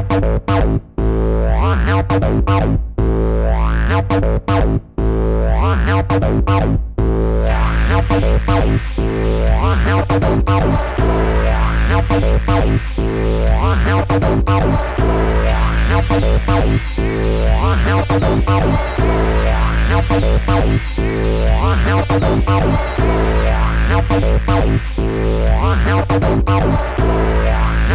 Help!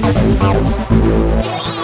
Música